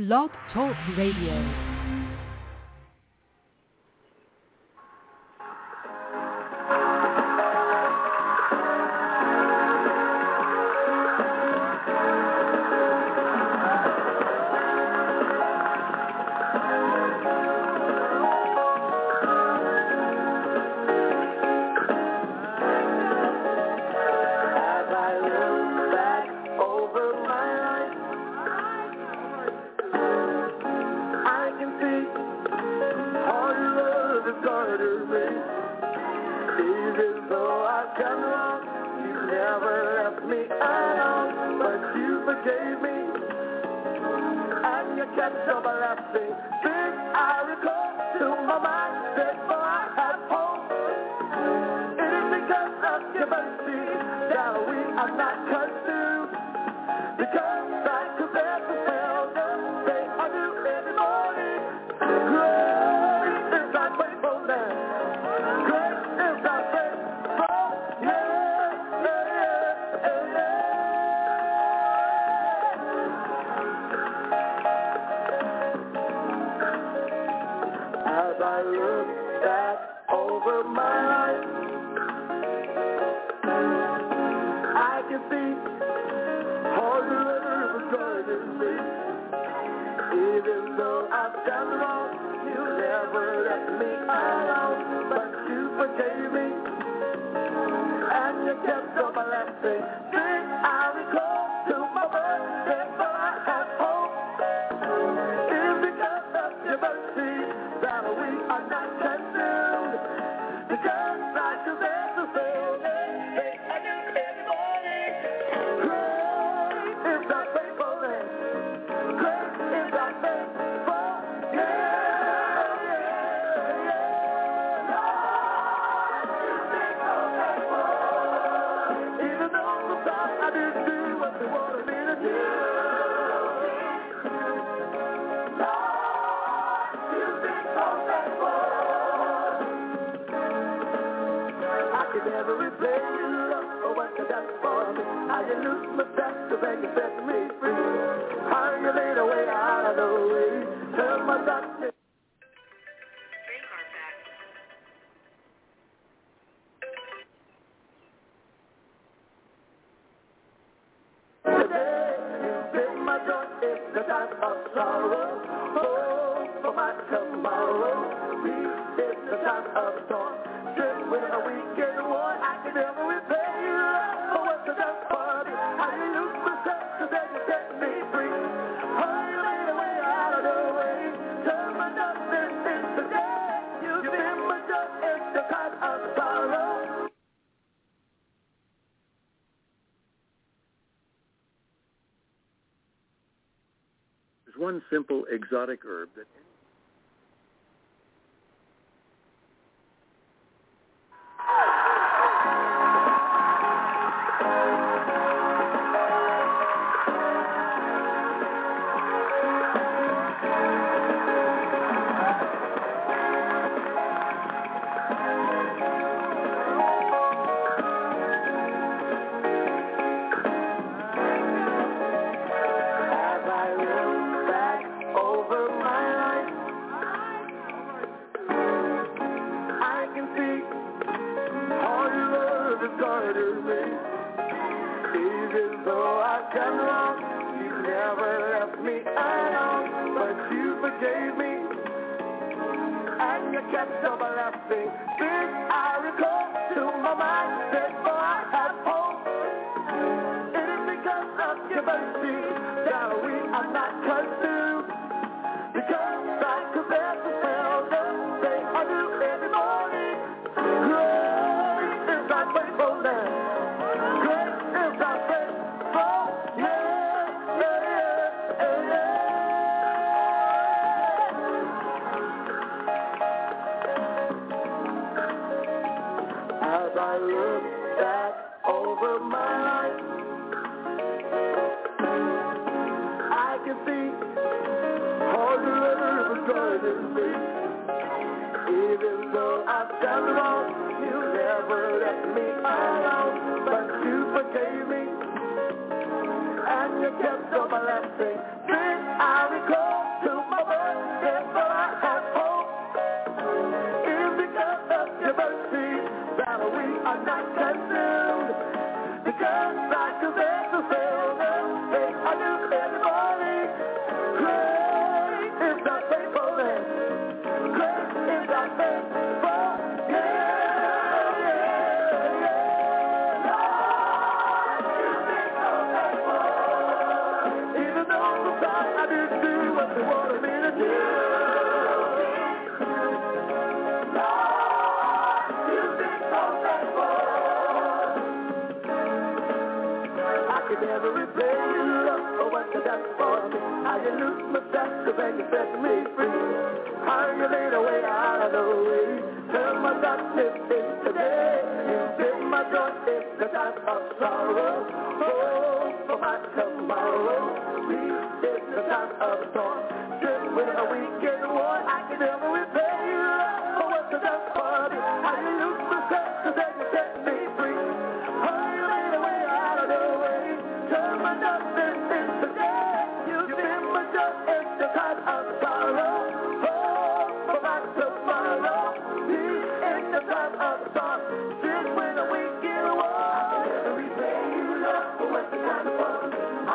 Blog Talk Radio. the time of sorrow. Hope for my tomorrow. Peace is the time of storm. Just when a weekend war, I can never repay you. Oh, what's the death party? I lose myself today, you set me one simple exotic herb that you catch double laughing. This I recall to my mind, therefore I have hope. It is because of your mercy that we are not consumed. Because you kept my last I recall to my I have hope. It's because of your that we are not consumed. Of sorrow. Oh, for my tomorrow. The time of storm. Just when a weekend I can never repay you for what you done for me. How you loose my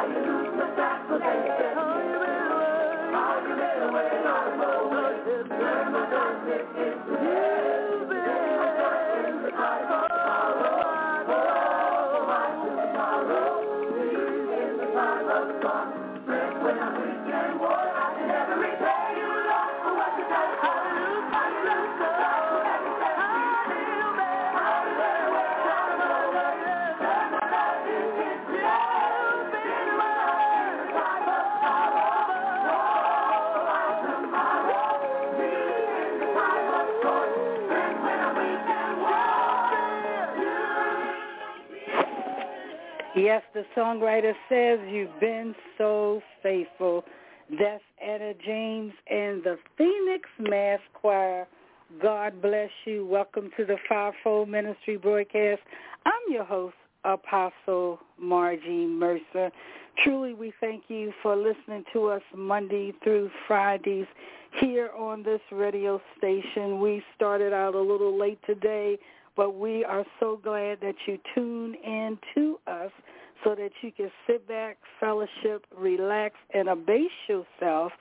me. The songwriter says you've been so faithful. That's Etta James and the Phoenix Mass Choir. God bless you. Welcome to the Fivefold Ministry broadcast. I'm your host, Apostle Margie Mercer. Truly, we thank you for listening to us Monday through Fridays here on this radio station. We started out a little late today, but we are so glad that you tune in to us so that you can sit back, fellowship, relax, and abase yourself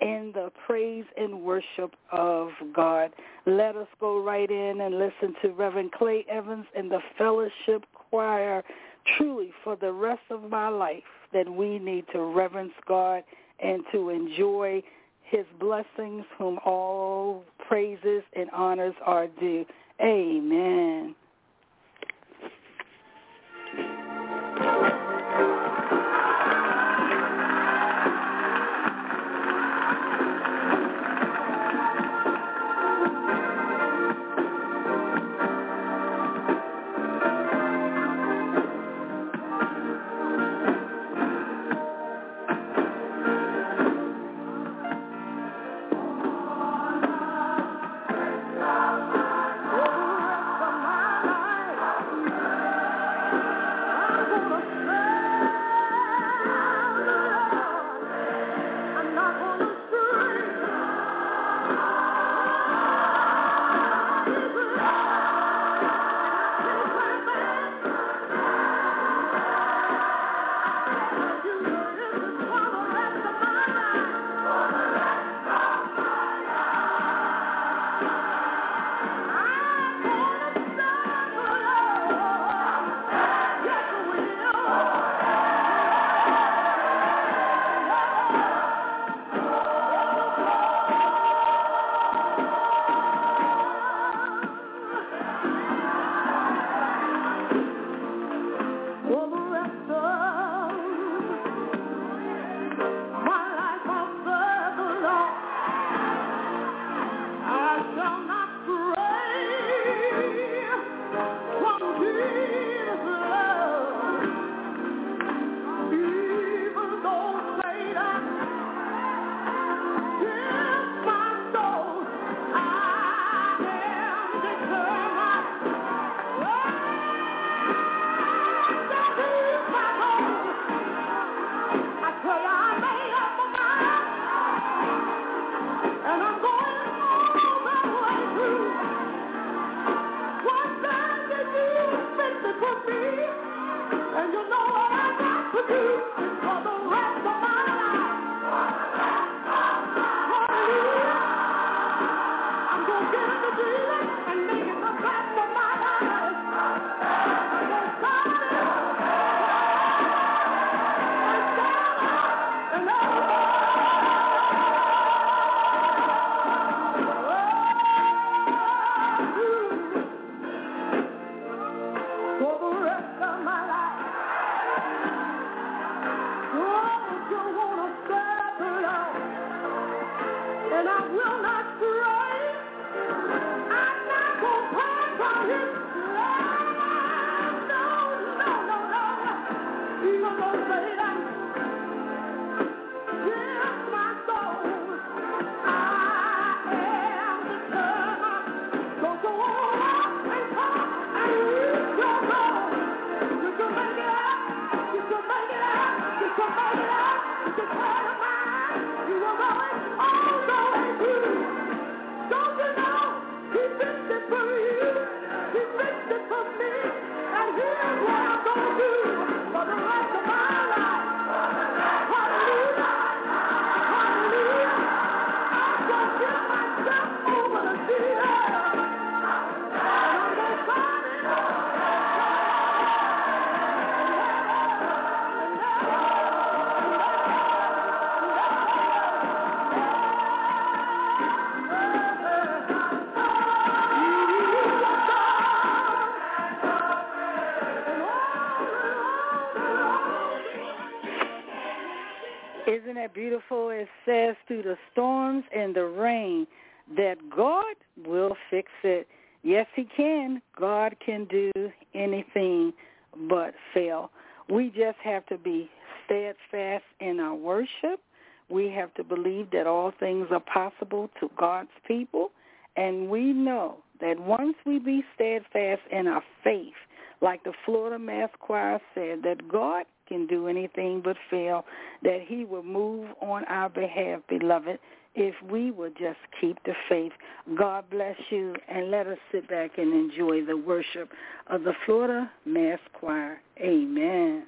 in the praise and worship of God. Let us go right in and listen to Reverend Clay Evans and the Fellowship Choir. Truly, for the rest of my life, that we need to reverence God and to enjoy his blessings, whom all praises and honors are due. Amen. I will not beautiful. It. Yes, he can. God can do anything but fail. We just have to be steadfast in our worship. We have to believe that all things are possible to God's people. And we know that once we be steadfast in our faith, like the Florida Mass Choir said, that God can do anything but fail, that he will move on our behalf, beloved, if we would just keep the faith. God bless you, and let us sit back and enjoy the worship of the Florida Mass Choir. Amen.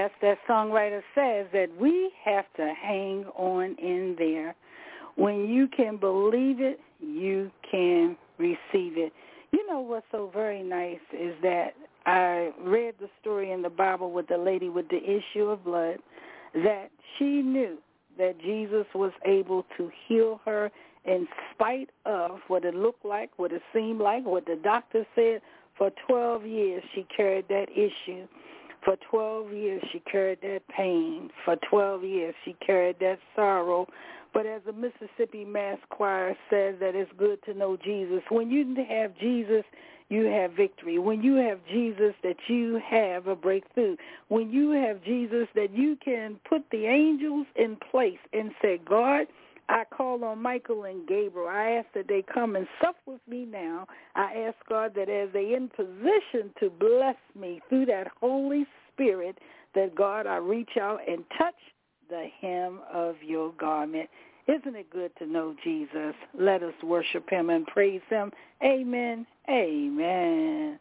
Yes, that songwriter says that we have to hang on in there. When you can believe it, you can receive it. You know what's so very nice is that I read the story in the Bible with the lady with the issue of blood that she knew that Jesus was able to heal her in spite of what it looked like, what it seemed like, what the doctor said. For 12 years she carried that issue. For 12 years she carried that pain. For 12 years she carried that sorrow. But as the Mississippi Mass Choir says that it's good to know Jesus. When you have Jesus, you have victory. When you have Jesus, that you have a breakthrough. When you have Jesus, that you can put the angels in place and say, God, I call on Michael and Gabriel. I ask that they come and sup with me now. I ask God that as they in position to bless me through that Holy Spirit, that God, I reach out and touch the hem of your garment. Isn't it good to know Jesus? Let us worship him and praise him. Amen. Amen.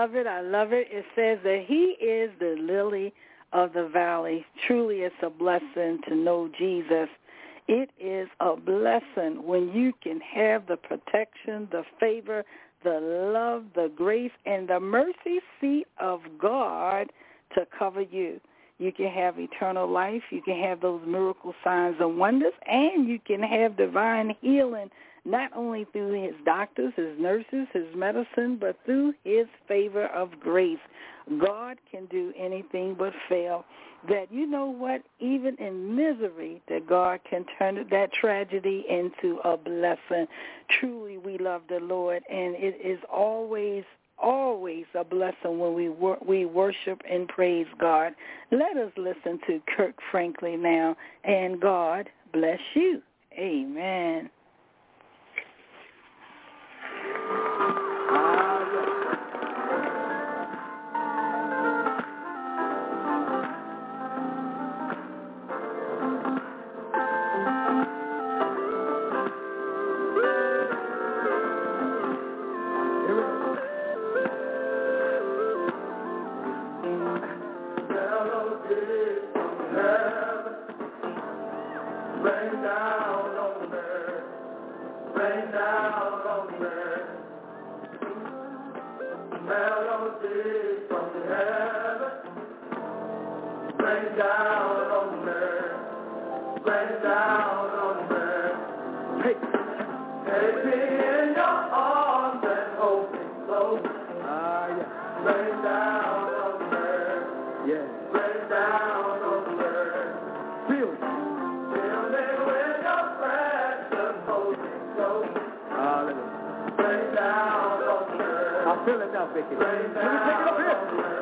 Love it. I love it. It says that he is the lily of the valley. Truly it's a blessing to know Jesus. It is a blessing when you can have the protection, the favor, the love, the grace, and the mercy seat of God to cover you. You can have eternal life. You can have those miracle signs and wonders, and you can have divine healing not only through his doctors, his nurses, his medicine, but through his favor of grace. God can do anything but fail. That you know what, even in misery, that God can turn that tragedy into a blessing. Truly, we love the Lord, and it is always always a blessing when we wor- we worship and praise God. Let us listen to Kirk Franklin now, and God bless you. Amen. man. Melody from heaven. Bring down now, Vicky. Let me take it up here.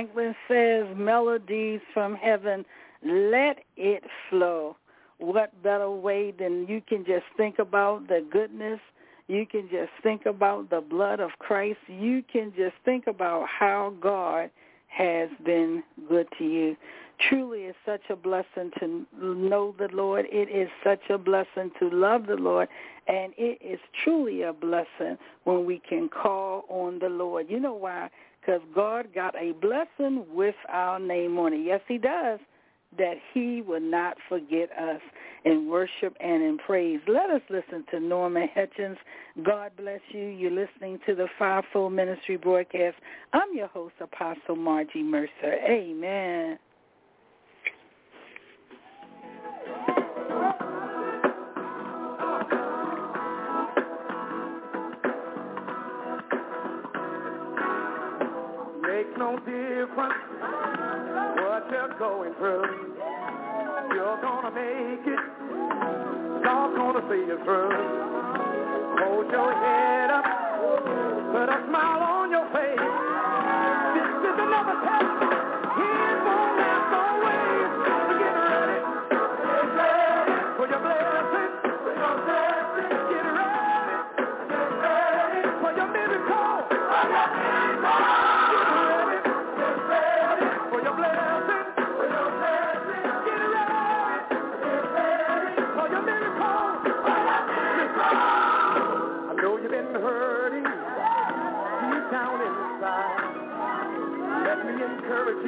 Franklin says, melodies from heaven, let it flow. What better way than you can just think about the goodness, you can just think about the blood of Christ, you can just think about how God has been good to you. Truly it's such a blessing to know the Lord. It is such a blessing to love the Lord. And it is truly a blessing when we can call on the Lord. You know why? Because God got a blessing with our name on it. Yes, he does. That he will not forget us in worship and in praise. Let us listen to Norman Hutchins. God bless you. You're listening to the Fivefold Ministry broadcast. I'm your host, Apostle Margie Mercer. Amen. No difference what you're going through. You're gonna make it. God's gonna see you through. Hold your head up. Put a smile on your face. This is another test.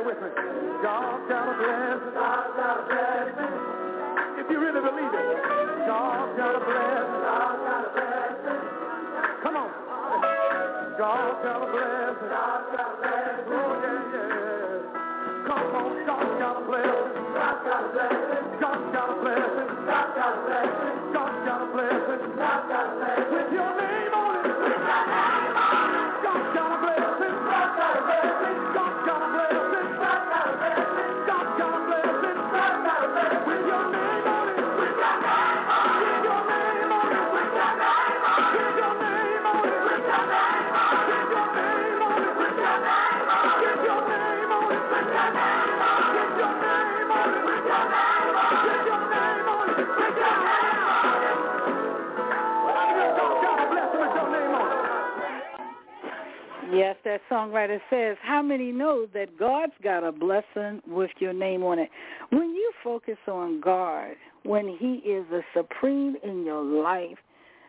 say with me. God's got a blessing. God's got a blessing. If you really believe it, God's got a blessing. God's got a blessing. Come on. God's got a blessing. God's got a blessing. Oh, yeah, yeah. Come on, God's got a blessing. God's got a blessing. God's got a blessing. God's got a blessing. God's got a blessing. God's got a blessing. With your name that songwriter says, how many know that God's got a blessing with your name on it? When you focus on God, when he is the supreme in your life,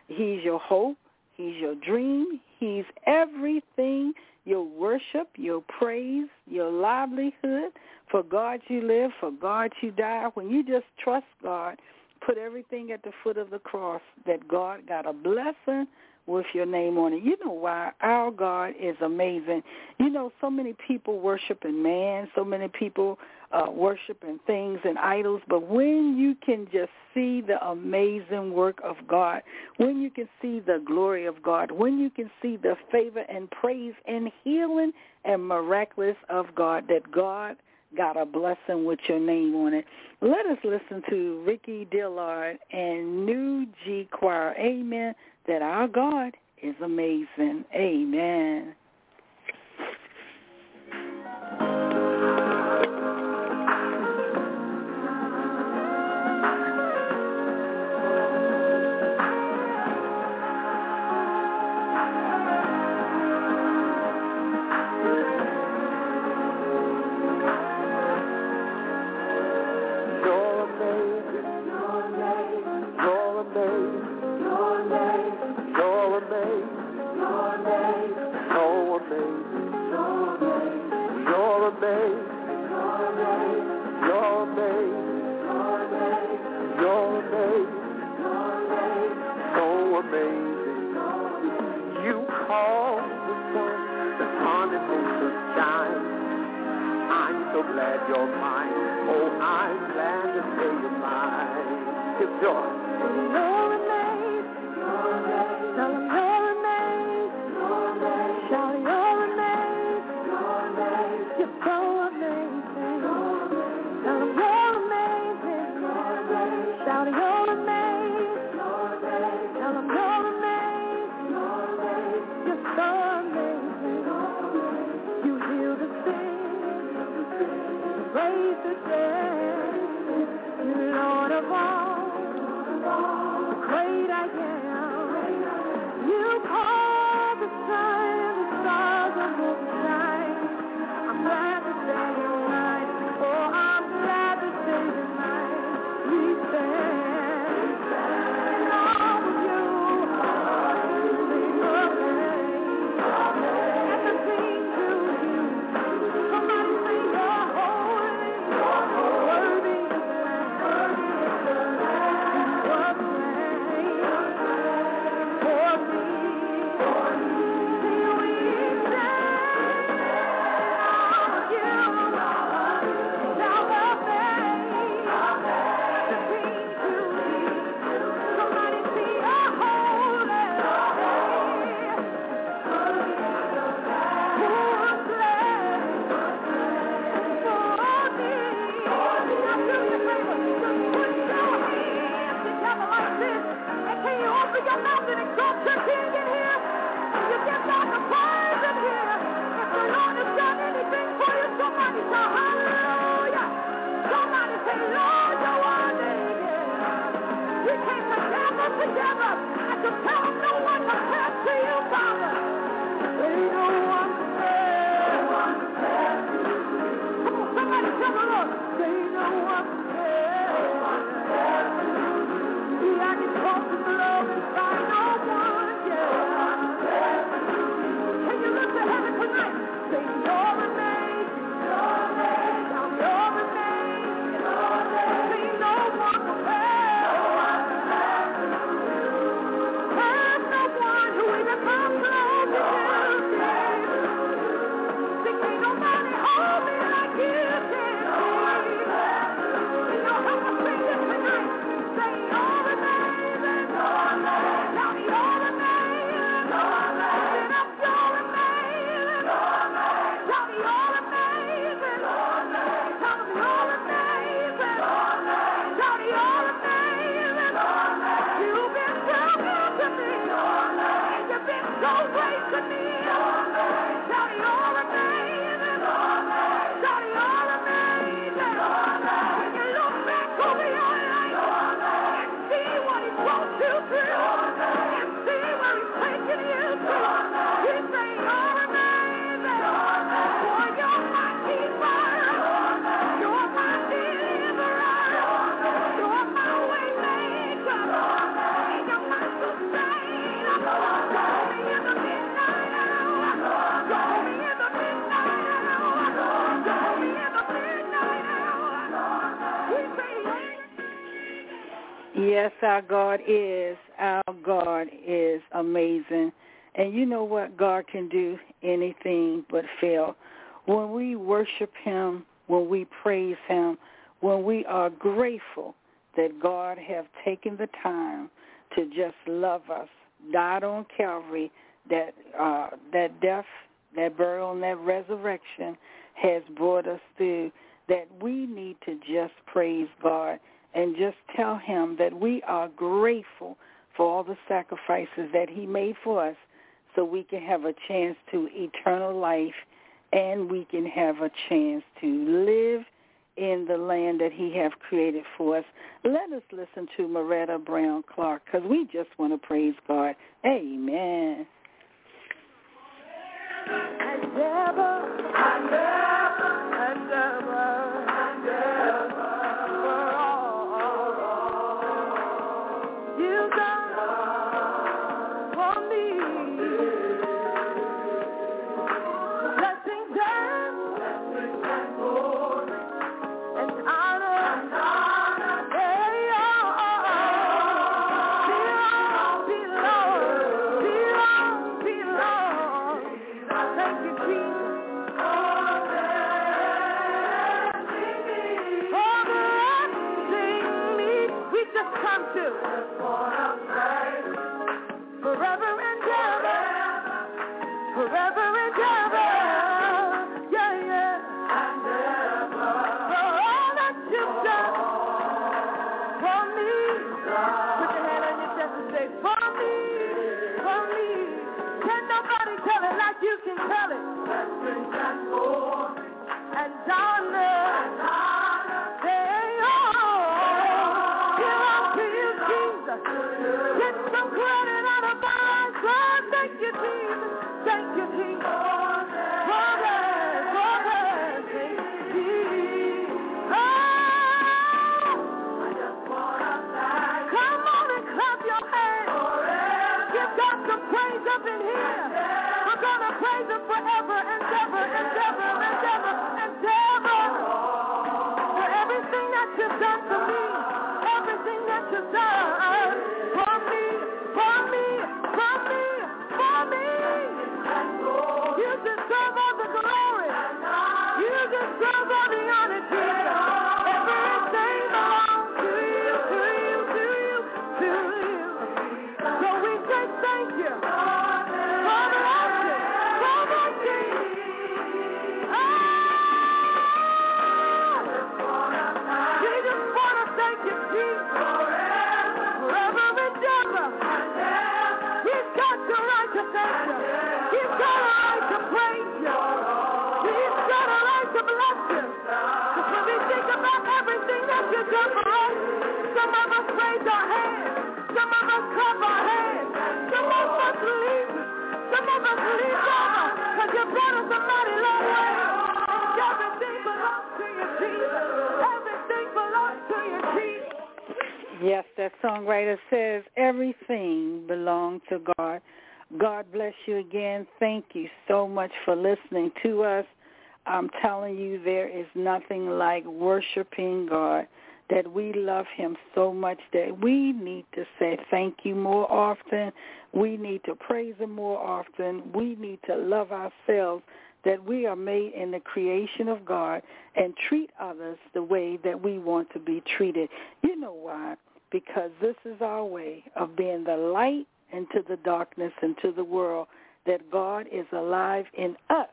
he's your hope, he's your dream, he's everything, your worship, your praise, your livelihood. For God you live, for God you die. When you just trust God, put everything at the foot of the cross, that God got a blessing with your name on it. You know why? Our God is amazing. You know, so many people worshiping man, so many people uh, worshiping things and idols, but when you can just see the amazing work of God, when you can see the glory of God, when you can see the favor and praise and healing and miraculous of God, that God got a blessing with your name on it. Let us listen to Ricky Dillard and New G Choir. Amen that our God is amazing. Amen. Yes, our God is. Our God is amazing. And you know what? God can do anything but fail. When we worship him, when we praise him, when we are grateful that God have taken the time to just love us, died on Calvary, that uh, that death, that burial, and that resurrection has brought us through, that we need to just praise God and just tell him that we are grateful for all the sacrifices that he made for us so we can have a chance to eternal life and we can have a chance to live in the land that he have created for us. Let us listen to Moretta Brown Clark because we just want to praise God. Amen. Everything belongs to you, Jesus. Everything belongs to you, Jesus. Yes, that songwriter says everything belongs to God. God bless you again. Thank you so much for listening to us. I'm telling you, there is nothing like worshiping God, that we love him so much that we need to say thank you more often. We need to praise him more often. We need to love ourselves, that we are made in the creation of God and treat others the way that we want to be treated. You know why? Because this is our way of being the light into the darkness, into the world, that God is alive in us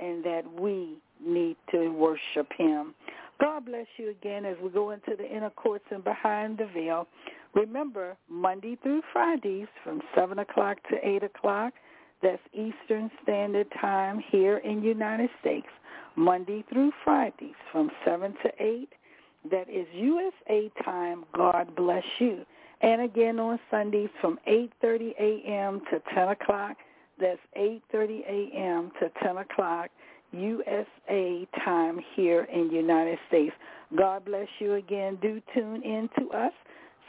and that we need to worship him. God bless you again as we go into the inner courts and behind the veil. Remember, Monday through Fridays from 7 o'clock to 8 o'clock, that's Eastern Standard Time here in United States. Monday through Fridays from 7 to 8, that is USA time. God bless you. And again on Sundays from 8.30 a.m. to 10 o'clock, that's 8.30 a.m. to 10 o'clock USA time here in United States. God bless you again. Do tune in to us.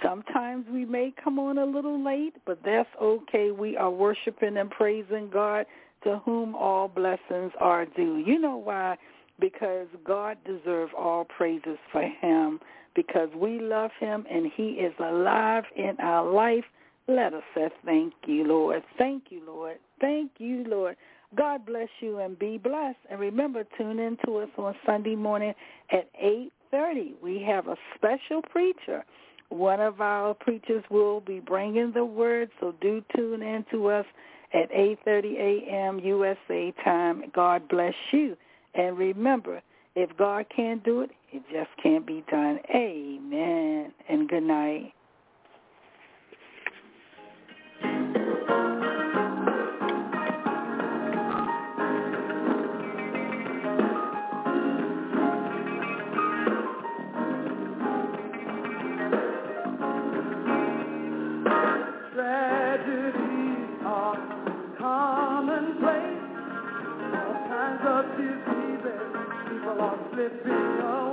Sometimes we may come on a little late, but that's okay. We are worshiping and praising God to whom all blessings are due. You know why? because God deserves all praises for him because we love him and he is alive in our life. Let us say thank you, Lord. Thank you, Lord. Thank you, Lord. God bless you and be blessed. And remember, tune in to us on Sunday morning at 8.30. We have a special preacher. One of our preachers will be bringing the word, so do tune in to us at 8.30 a.m. USA time. God bless you. And remember, if God can't do it, it just can't be done. Amen. And good night. Amplifica